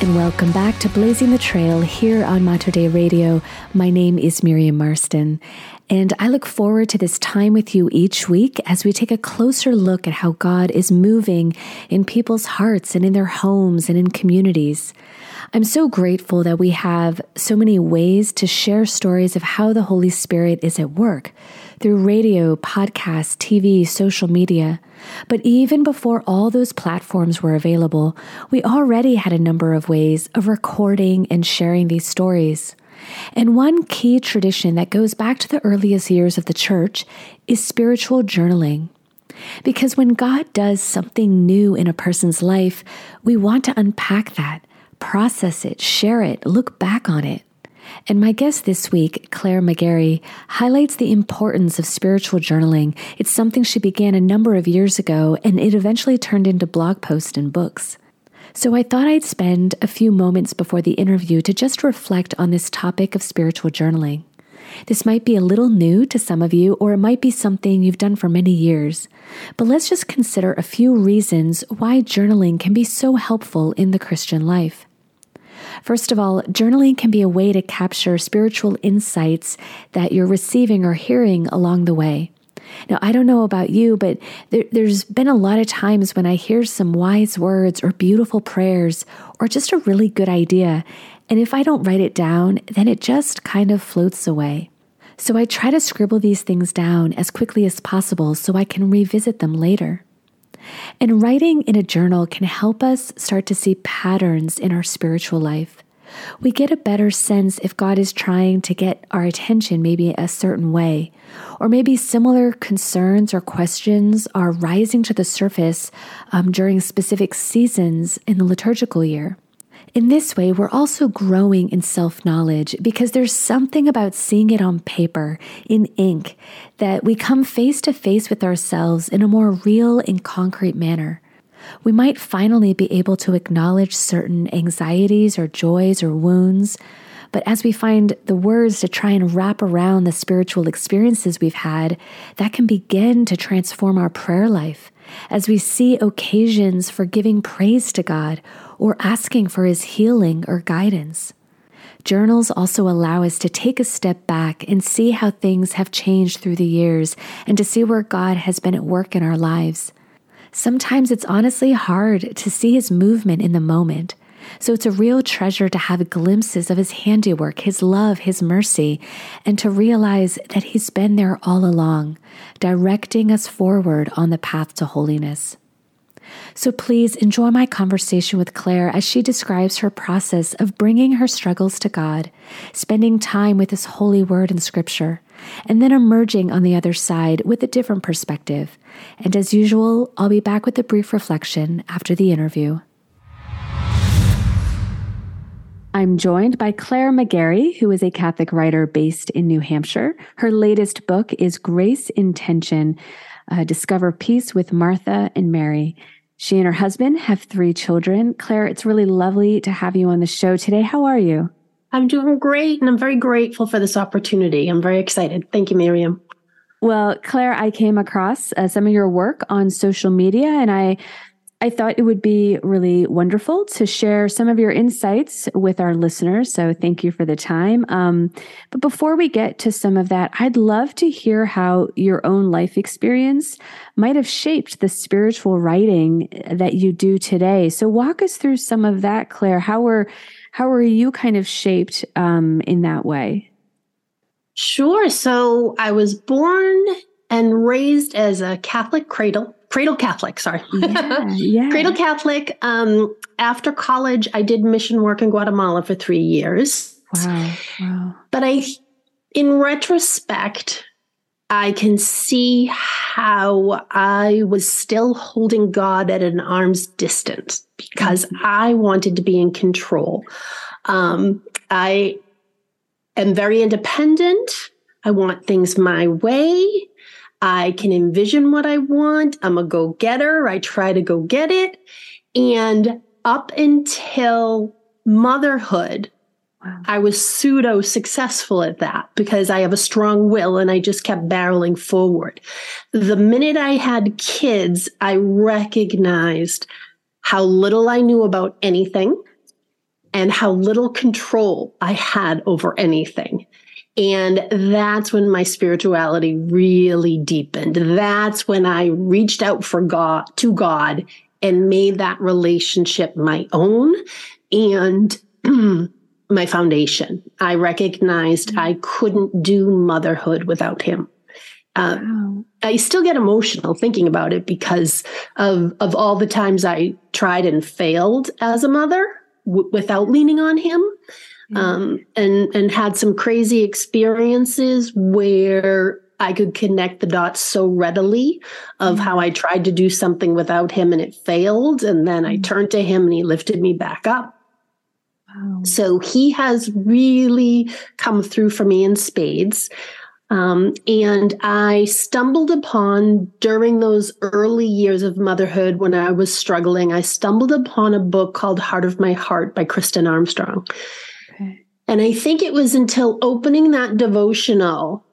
and welcome back to Blazing the Trail here on Mater Dei Radio. My name is Miriam Marston, and I look forward to this time with you each week as we take a closer look at how God is moving in people's hearts and in their homes and in communities. I'm so grateful that we have so many ways to share stories of how the Holy Spirit is at work through radio, podcast, TV, social media. But even before all those platforms were available, we already had a number of ways of recording and sharing these stories. And one key tradition that goes back to the earliest years of the church is spiritual journaling. Because when God does something new in a person's life, we want to unpack that, process it, share it, look back on it. And my guest this week, Claire McGarry, highlights the importance of spiritual journaling. It's something she began a number of years ago, and it eventually turned into blog posts and books. So I thought I'd spend a few moments before the interview to just reflect on this topic of spiritual journaling. This might be a little new to some of you, or it might be something you've done for many years. But let's just consider a few reasons why journaling can be so helpful in the Christian life. First of all, journaling can be a way to capture spiritual insights that you're receiving or hearing along the way. Now, I don't know about you, but there, has been a lot of times when I hear some wise words or beautiful prayers or just a really good idea. And if I don't write it down, then it just kind of floats away. So I try to scribble these things down as quickly as possible so I can revisit them later. And writing in a journal can help us start to see patterns in our spiritual life. We get a better sense if God is trying to get our attention maybe a certain way, or maybe similar concerns or questions are rising to the surface um, during specific seasons in the liturgical year. In this way, we're also growing in self knowledge because there's something about seeing it on paper, in ink, that we come face to face with ourselves in a more real and concrete manner. We might finally be able to acknowledge certain anxieties or joys or wounds. But as we find the words to try and wrap around the spiritual experiences we've had, that can begin to transform our prayer life as we see occasions for giving praise to God or asking for His healing or guidance. Journals also allow us to take a step back and see how things have changed through the years and to see where God has been at work in our lives. Sometimes it's honestly hard to see His movement in the moment. So it's a real treasure to have glimpses of his handiwork, his love, his mercy, and to realize that he's been there all along, directing us forward on the path to holiness. So please enjoy my conversation with Claire as she describes her process of bringing her struggles to God, spending time with His holy word and scripture, and then emerging on the other side with a different perspective. And as usual, I'll be back with a brief reflection after the interview. I'm joined by Claire McGarry, who is a Catholic writer based in New Hampshire. Her latest book is Grace in Tension uh, Discover Peace with Martha and Mary. She and her husband have three children. Claire, it's really lovely to have you on the show today. How are you? I'm doing great, and I'm very grateful for this opportunity. I'm very excited. Thank you, Miriam. Well, Claire, I came across uh, some of your work on social media, and I I thought it would be really wonderful to share some of your insights with our listeners. So thank you for the time. Um, but before we get to some of that, I'd love to hear how your own life experience might have shaped the spiritual writing that you do today. So walk us through some of that, Claire. How were how were you kind of shaped um, in that way? Sure. So I was born and raised as a Catholic cradle, cradle Catholic, sorry. Yeah, yeah. cradle Catholic. Um, after college, I did mission work in Guatemala for three years. Wow. Wow. But I, in retrospect, I can see how I was still holding God at an arm's distance because Mm-hmm. I wanted to be in control. Um, I am very independent. I want things my way. I can envision what I want. I'm a go getter. I try to go get it. And up until motherhood, Wow. I was pseudo successful at that because I have a strong will and I just kept barreling forward. The minute I had kids, I recognized how little I knew about anything and how little control I had over anything. And that's when my spirituality really deepened. That's when I reached out for God to God and made that relationship my own and my foundation. I recognized I couldn't do motherhood without him. Uh, Wow. I still get emotional thinking about it because of of all the times I tried and failed as a mother w- without leaning on him, um, and and had some crazy experiences where I could connect the dots so readily of how I tried to do something without him and it failed, and then I turned to him and he lifted me back up. Wow. So he has really come through for me in spades. Um, and I stumbled upon during those early years of motherhood when I was struggling, I stumbled upon a book called Heart of My Heart by Kristin Armstrong. And I think it was until opening that devotional,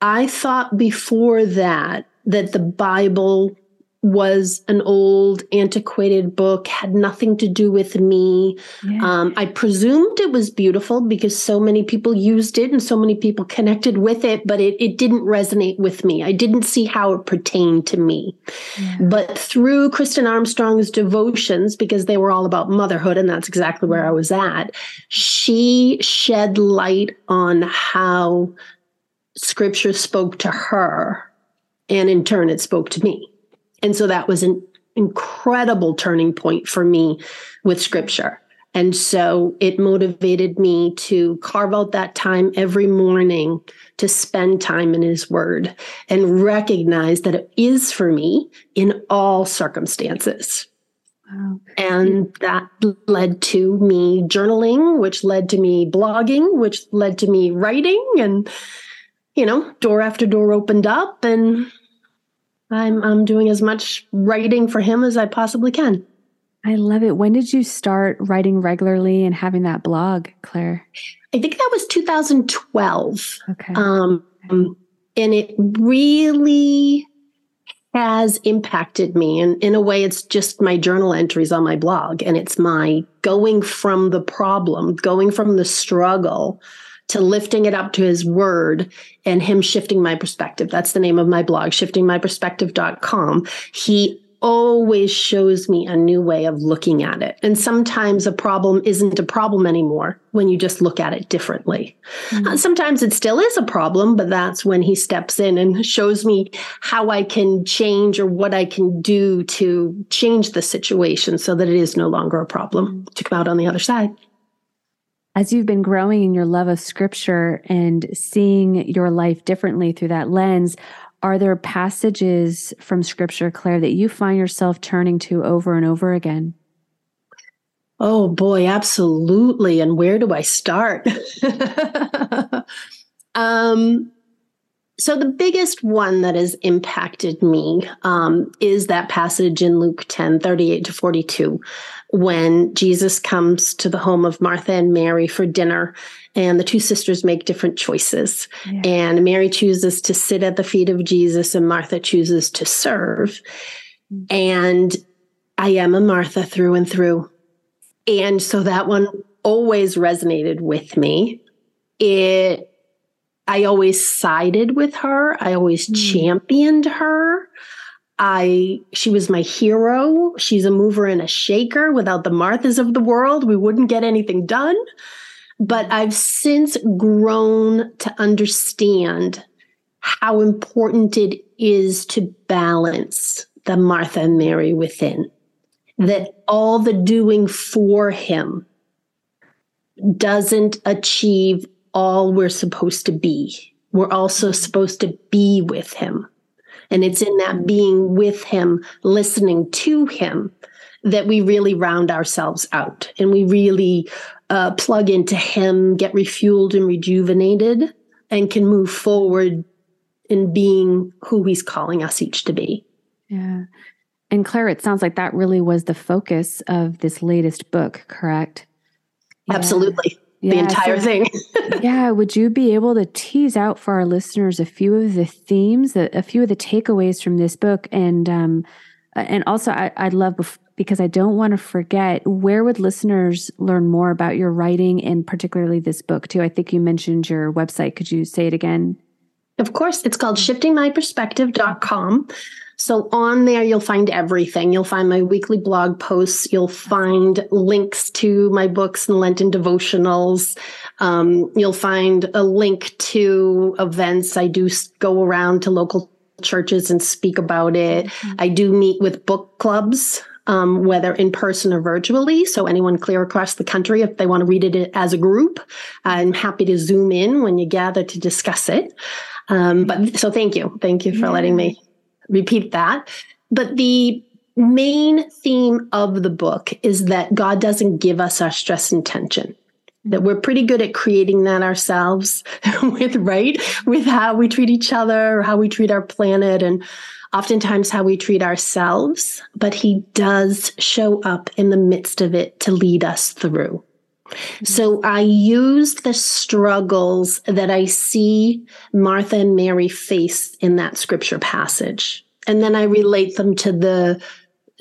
I thought before that that the Bible was an old, antiquated book, had nothing to do with me. Yeah. Um, I presumed it was beautiful because so many people used it and so many people connected with it, but it, it didn't resonate with me. I didn't see how it pertained to me. yeah. But through Kristin Armstrong's devotions, because they were all about motherhood, and that's exactly where I was at, she shed light on how scripture spoke to her. And in turn, it spoke to me. And so that was an incredible turning point for me with scripture. And so it motivated me to carve out that time every morning to spend time in his word and recognize that it is for me in all circumstances. Wow. And that led to me journaling, which led to me blogging, which led to me writing. And, you know, door after door opened up and I'm I'm doing as much writing for him as I possibly can. I love it. When did you start writing regularly and having that blog, Claire? I think that was 2012. Okay. Um, and it really has impacted me. And in a way, it's just my journal entries on my blog. And it's my going from the problem, going from the struggle to lifting it up to his word and him shifting my perspective. That's the name of my blog, shiftingmyperspective.com. He always shows me a new way of looking at it. And sometimes a problem isn't a problem anymore when you just look at it differently. Uh, sometimes it still is a problem, but that's when he steps in and shows me how I can change or what I can do to change the situation so that it is no longer a problem to come out on the other side. As you've been growing in your love of scripture and seeing your life differently through that lens, are there passages from scripture, Claire, that you find yourself turning to over and over again? Oh boy, absolutely. And where do I start? um, so the biggest one that has impacted me um, is that passage in Luke 10, 38 to 42, when Jesus comes to the home of Martha and Mary for dinner, and the two sisters make different choices. Yeah. And Mary chooses to sit at the feet of Jesus, and Martha chooses to serve. And I am a Martha through and through. And so that one always resonated with me. It I always sided with her. I always Mm. championed her. I she was my hero. She's a mover and a shaker. Without the Marthas of the world, we wouldn't get anything done. But I've since grown to understand how important it is to balance the Martha and Mary within. That all the doing for him doesn't achieve all we're supposed to be. We're also supposed to be with him. And it's in that being with him, listening to him, that we really round ourselves out and we really uh, plug into him, get refueled and rejuvenated, and can move forward in being who he's calling us each to be. Yeah. And Claire, it sounds like that really was the focus of this latest book, correct? Absolutely. Yeah. The entire so, thing. yeah. Would you be able to tease out for our listeners a few of the themes, a, a few of the takeaways from this book? And, um, and also, I, would love, because I don't want to forget, where would listeners learn more about your writing and particularly this book, too? I think you mentioned your website. Could you say it again? Of course, it's called shiftingmyperspective.com. So on there, you'll find everything. You'll find my weekly blog posts. You'll find links to my books and Lenten devotionals. Um, you'll find a link to events. I do go around to local churches and speak about it. Mm-hmm. I do meet with book clubs, um, whether in person or virtually. So anyone clear across the country, if they want to read it as a group, I'm happy to zoom in when you gather to discuss it. Um, but so thank you. Thank you for yeah. letting me repeat that. But the main theme of the book is that God doesn't give us our stress and tension. That we're pretty good at creating that ourselves with, right? With how we treat each other, how we treat our planet, and oftentimes how we treat ourselves. But He does show up in the midst of it to lead us through. So I use the struggles that I see Martha and Mary face in that scripture passage. And then I relate them to the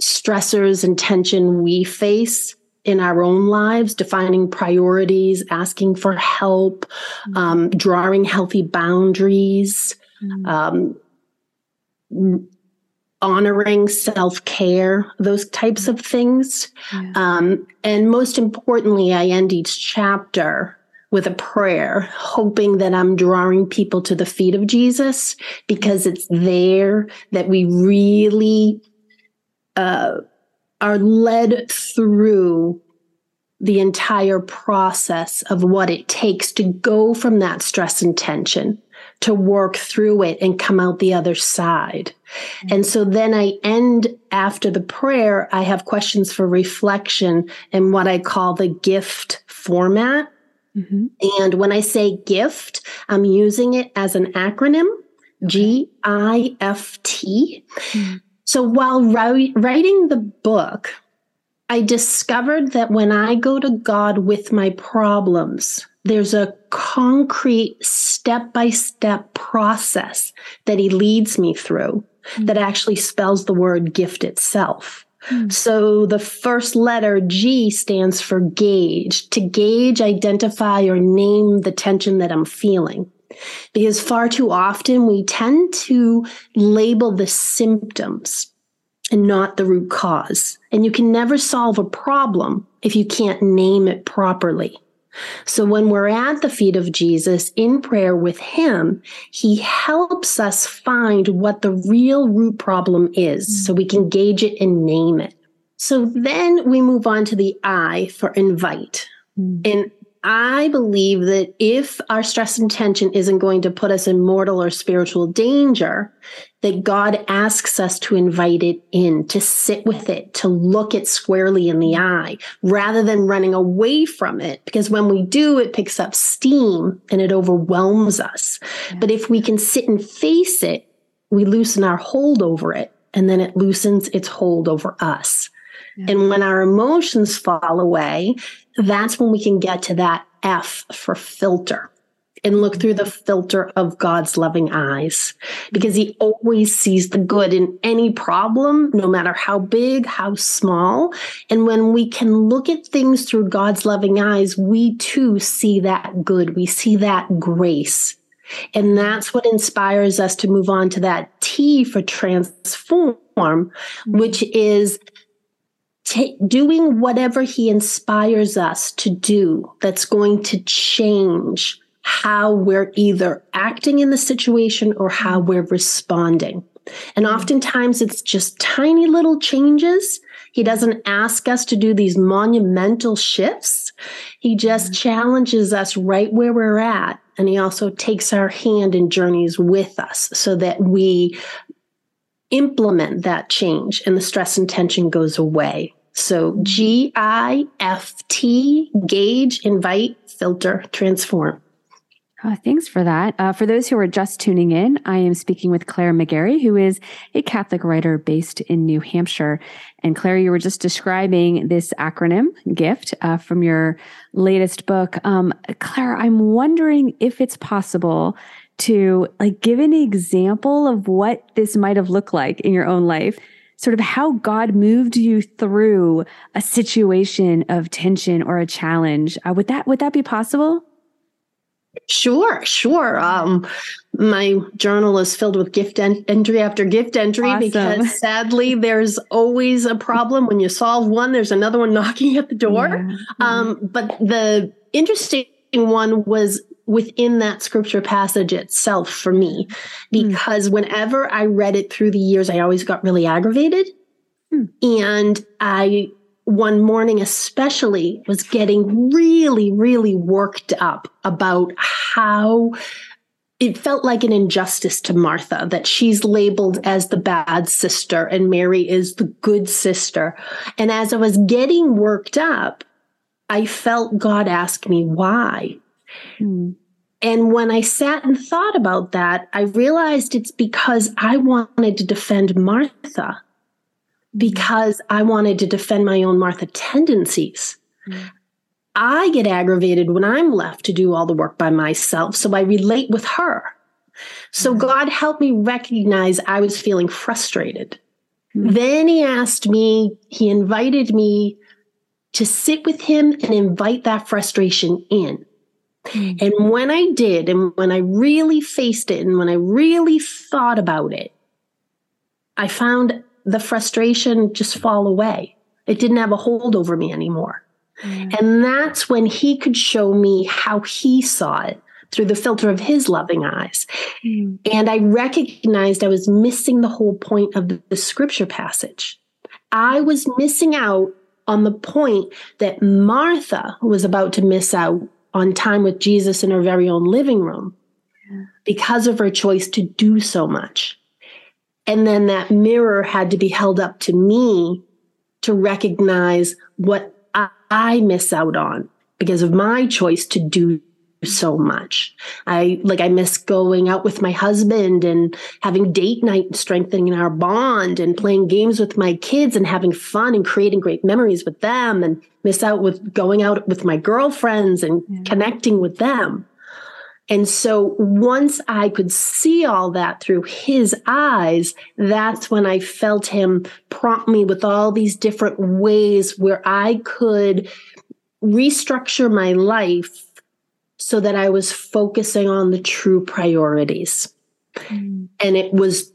stressors and tension we face in our own lives, defining priorities, asking for help, mm-hmm. um, drawing healthy boundaries, mm-hmm. um, honoring self care, those types of things. Yeah. Um, and most importantly, I end each chapter with a prayer, hoping that I'm drawing people to the feet of Jesus because it's there that we really uh, are led through the entire process of what it takes to go from that stress and tension to work through it and come out the other side. Mm-hmm. And so then I end after the prayer, I have questions for reflection in what I call the gift format. Mm-hmm. And when I say gift, I'm using it as an acronym G I F T. Mm-hmm. So while writing the book, I discovered that when I go to God with my problems, there's a concrete step by step process that he leads me through mm-hmm. that actually spells the word gift itself. Mm-hmm. So the first letter G stands for gauge, to gauge, identify, or name the tension that I'm feeling. Because far too often we tend to label the symptoms and not the root cause. And you can never solve a problem if you can't name it properly. So when we're at the feet of Jesus in prayer with him, he helps us find what the real root problem is so we can gauge it and name it. So then we move on to the I for invite. Mm. And I believe that if our stress and tension isn't going to put us in mortal or spiritual danger, that God asks us to invite it in, to sit with it, to look it squarely in the eye, rather than running away from it. Because when we do, it picks up steam and it overwhelms us. Yeah. But if we can sit and face it, we loosen our hold over it, and then it loosens its hold over us. And when our emotions fall away, that's when we can get to that F for filter and look through the filter of God's loving eyes because he always sees the good in any problem, no matter how big, how small. And when we can look at things through God's loving eyes, we too see that good. We see that grace. And that's what inspires us to move on to that T for transform, which is t- doing whatever he inspires us to do that's going to change how we're either acting in the situation or how we're responding. And oftentimes it's just tiny little changes. He doesn't ask us to do these monumental shifts. He just mm-hmm. challenges us right where we're at. And he also takes our hand and journeys with us so that we implement that change and the stress and tension goes away. So G I F T, gauge, invite, filter, transform. Oh, thanks for that. Uh, for those who are just tuning in, I am speaking with Claire McGarry, who is a Catholic writer based in New Hampshire. And Claire, you were just describing this acronym GIFT uh, from your latest book. Um, Claire, I'm wondering if it's possible to like give an example of what this might have looked like in your own life sort of how God moved you through a situation of tension or a challenge. Uh, would that would that be possible? Sure, sure. Um, my journal is filled with gift en- entry after gift entry awesome. because sadly, there's always a problem. When you solve one, there's another one knocking at the door. Yeah. Um, but the interesting one was within that scripture passage itself for me, hmm. because mm. whenever I read it through the years, I always got really aggravated. Mm. And I one morning especially was getting really really worked up about how it felt like an injustice to Martha that she's labeled as the bad sister and Mary is the good sister. And as I was getting worked up, I felt God ask me why. Hmm. And when I sat and thought about that, I realized it's because I wanted to defend Martha because I wanted to defend my own Martha tendencies. Mm. I get aggravated when I'm left to do all the work by myself. So I relate with her. So mm. God helped me recognize I was feeling frustrated. Mm. Then he asked me, he invited me to sit with him and invite that frustration in. Mm. And when I did, and when I really faced it, and when I really thought about it, I found the frustration just fall away. It didn't have a hold over me anymore. Mm. And that's when he could show me how he saw it through the filter of his loving eyes. Mm. And I recognized I was missing the whole point of the, the scripture passage. I was missing out on the point that Martha was about to miss out on time with Jesus in her very own living room yeah. because of her choice to do so much. And then that mirror had to be held up to me to recognize what I, miss out on because of my choice to do so much. I like I miss going out with my husband and having date night and strengthening our bond and playing games with my kids and having fun and creating great memories with them and miss out with going out with my girlfriends and yeah. connecting with them. And so once I could see all that through his eyes, that's when I felt him prompt me with all these different ways where I could restructure my life so that I was focusing on the true priorities. Mm. And it was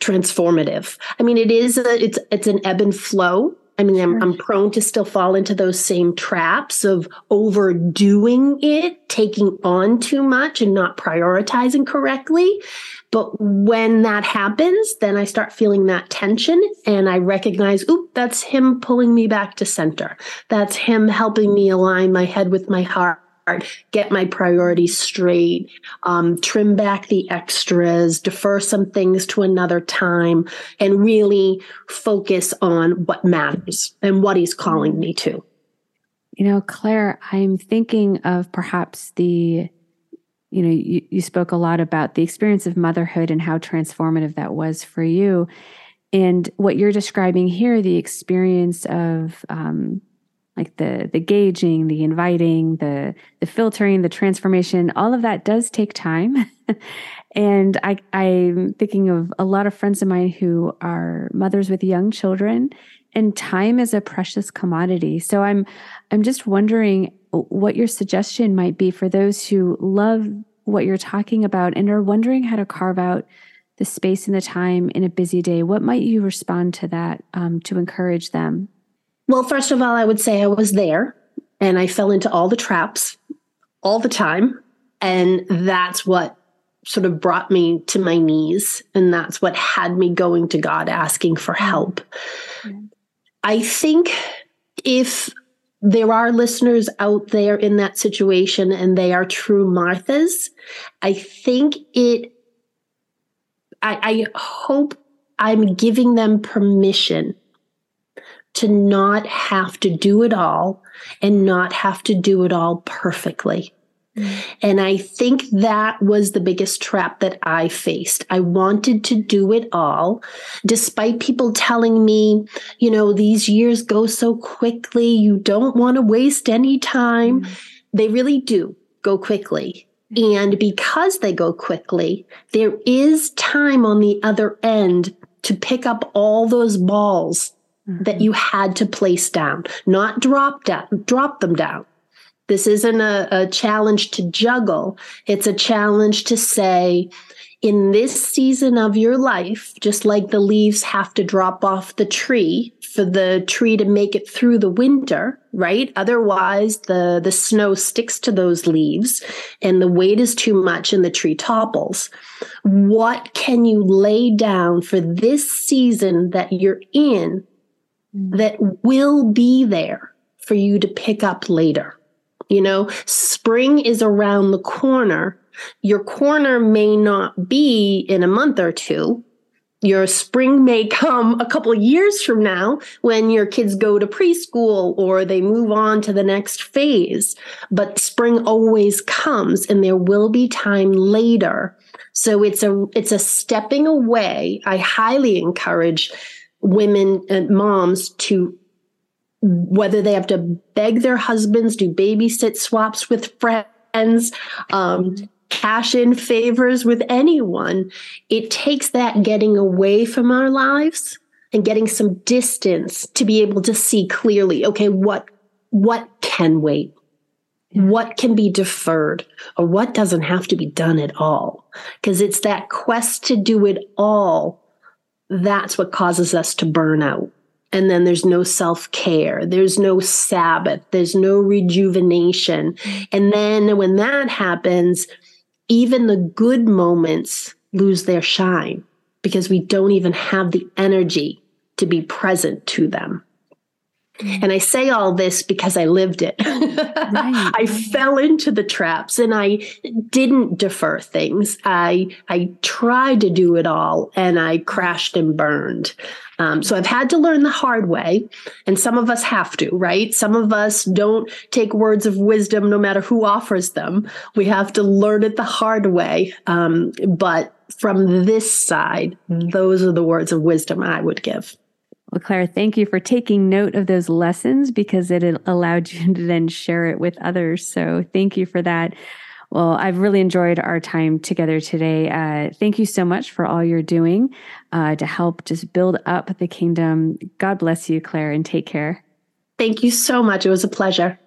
transformative. I mean, it is a, it's it's an ebb and flow I mean, I'm, I'm prone to still fall into those same traps of overdoing it, taking on too much and not prioritizing correctly. But when that happens, then I start feeling that tension and I recognize, oop, that's him pulling me back to center. That's him helping me align my head with my heart get my priorities straight, um, trim back the extras, defer some things to another time, and really focus on what matters and what he's calling me to. You know, Claire, I'm thinking of perhaps the, you know, you, you spoke a lot about the experience of motherhood and how transformative that was for you. And what you're describing here, the experience of, um, like the the gauging the inviting the the filtering the transformation all of that does take time. And i i'm thinking of a lot of friends of mine who are mothers with young children and time is a precious commodity. So i'm i'm just wondering what your suggestion might be for those who love what you're talking about and are wondering how to carve out the space and the time in a busy day. What might you respond to that um, to encourage them well, first of all, I would say I was there and I fell into all the traps all the time. And that's what sort of brought me to my knees. And that's what had me going to God asking for mm-hmm. help. I think if there are listeners out there in that situation and they are true Marthas, I think it, I, I hope I'm giving them permission to not have to do it all and not have to do it all perfectly. And I think that was the biggest trap that I faced. I wanted to do it all, despite people telling me, you know, these years go so quickly. You don't want to waste any time. Mm-hmm. They really do go quickly. And because they go quickly, there is time on the other end to pick up all those balls mm-hmm. that you had to place down, not drop down, drop them down this isn't a, a challenge to juggle. It's a challenge to say, in this season of your life, just like the leaves have to drop off the tree for the tree to make it through the winter, right? Otherwise, the, the snow sticks to those leaves and the weight is too much and the tree topples. What can you lay down for this season that you're in Mm. that will be there for you to pick up later? You know, spring is around the corner. Your corner may not be in a month or two. Your spring may come a couple years from now when your kids go to preschool or they move on to the next phase. But spring always comes and there will be time later. So it's a, it's a stepping away. I highly encourage women and moms to whether they have to beg their husbands, do babysit swaps with friends, um, cash in favors with anyone, it takes that getting away from our lives and getting some distance to be able to see clearly, okay, what what can wait? What can be deferred or what doesn't have to be done at all? Because it's that quest to do it all that's what causes us to burn out and then there's no self care, there's no Sabbath, there's no rejuvenation. And then when that happens, even the good moments lose their shine because we don't even have the energy to be present to them. And I say all this because I lived it. Right. I fell into the traps and I didn't defer things. I I tried to do it all and I crashed and burned. Um, so I've had to learn the hard way, and some of us have to, right? Some of us don't take words of wisdom no matter who offers them. We have to learn it the hard way. Um, but from this side, those are the words of wisdom I would give. Well, Claire, thank you for taking note of those lessons because it allowed you to then share it with others. So thank you for that. Well, I've really enjoyed our time together today. Uh, thank you so much for all you're doing uh, to help just build up the kingdom. God bless you, Claire, and take care. Thank you so much. It was a pleasure.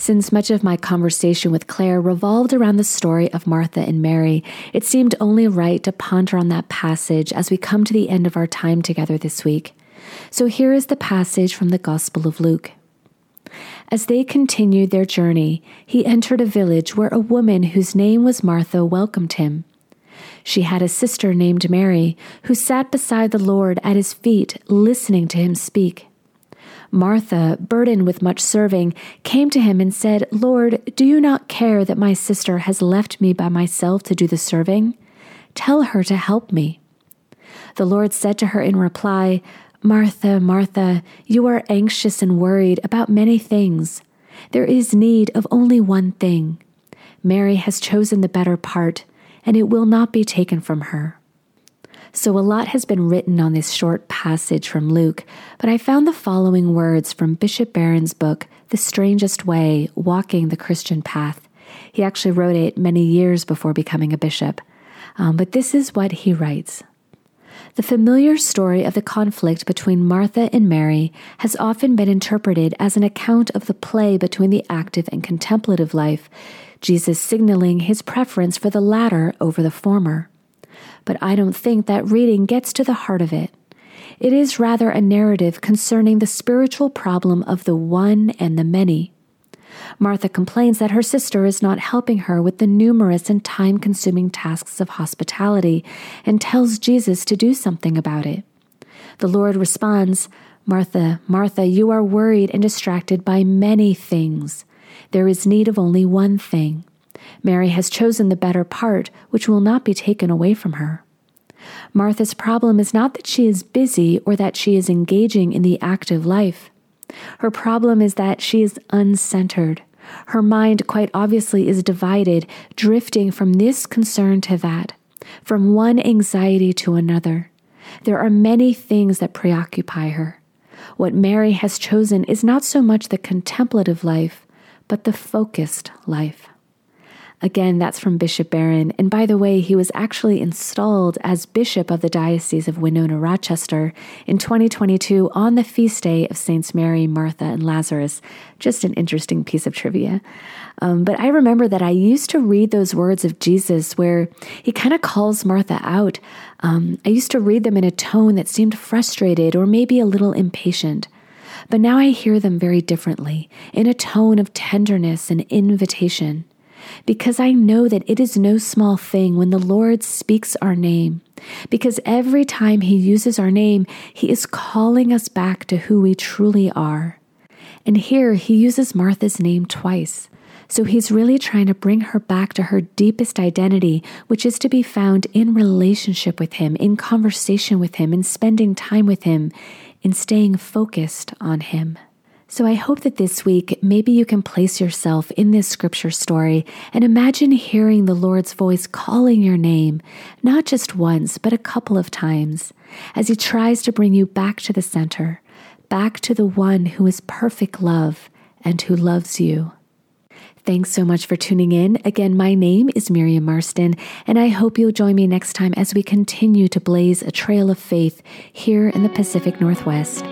Since much of my conversation with Claire revolved around the story of Martha and Mary, it seemed only right to ponder on that passage as we come to the end of our time together this week. So here is the passage from the Gospel of Luke. As they continued their journey, he entered a village where a woman whose name was Martha welcomed him. She had a sister named Mary who sat beside the Lord at his feet, listening to him speak. Martha, burdened with much serving, came to him and said, Lord, do you not care that my sister has left me by myself to do the serving? Tell her to help me. The Lord said to her in reply, Martha, Martha, you are anxious and worried about many things. There is need of only one thing. Mary has chosen the better part, and it will not be taken from her. So, a lot has been written on this short passage from Luke, but I found the following words from Bishop Barron's book, The Strangest Way Walking the Christian Path. He actually wrote it many years before becoming a bishop. Um, but this is what he writes The familiar story of the conflict between Martha and Mary has often been interpreted as an account of the play between the active and contemplative life, Jesus signaling his preference for the latter over the former but I don't think that reading gets to the heart of it. It is rather a narrative concerning the spiritual problem of the one and the many. Martha complains that her sister is not helping her with the numerous and time consuming tasks of hospitality and tells Jesus to do something about it. The Lord responds, Martha, Martha, you are worried and distracted by many things. There is need of only one thing. Mary has chosen the better part, which will not be taken away from her. Martha's problem is not that she is busy or that she is engaging in the active life. Her problem is that she is uncentered. Her mind, quite obviously, is divided, drifting from this concern to that, from one anxiety to another. There are many things that preoccupy her. What Mary has chosen is not so much the contemplative life, but the focused life. Again, that's from Bishop Barron. And by the way, he was actually installed as Bishop of the Diocese of Winona Rochester in 2022 on the feast day of Saints Mary, Martha, and Lazarus. Just an interesting piece of trivia. Um, but I remember that I used to read those words of Jesus where he kind of calls Martha out. Um, I used to read them in a tone that seemed frustrated or maybe a little impatient. But now I hear them very differently, in a tone of tenderness and invitation because I know that it is no small thing when the Lord speaks our name. Because every time He uses our name, He is calling us back to who we truly are. And here He uses Martha's name twice. So He's really trying to bring her back to her deepest identity, which is to be found in relationship with Him, in conversation with Him, in spending time with Him, in staying focused on Him. So I hope that this week, maybe you can place yourself in this scripture story and imagine hearing the Lord's voice calling your name, not just once, but a couple of times, as He tries to bring you back to the center, back to the one who is perfect love and who loves you. Thanks so much for tuning in. Again, my name is Miriam Marston, and I hope you'll join me next time as we continue to blaze a trail of faith here in the Pacific Northwest.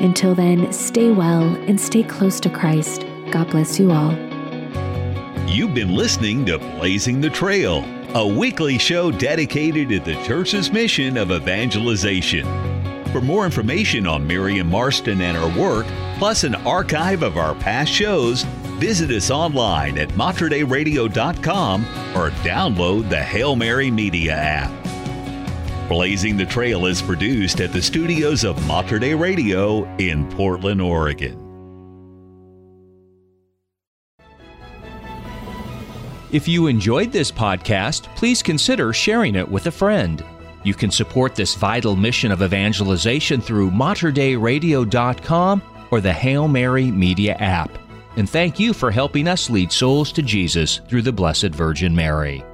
Until then, stay well and stay close to Christ. God bless you all. You've been listening to Blazing the Trail, a weekly show dedicated to the church's mission of evangelization. For more information on Miriam Marston and her work, plus an archive of our past shows, visit us online at materdeiradio.com or download the Hail Mary Media app. Blazing the Trail is produced at the studios of Mater Dei Radio in Portland, Oregon. If you enjoyed this podcast, please consider sharing it with a friend. You can support this vital mission of evangelization through materdeiradio.com or the Hail Mary Media app. And thank you for helping us lead souls to Jesus through the Blessed Virgin Mary.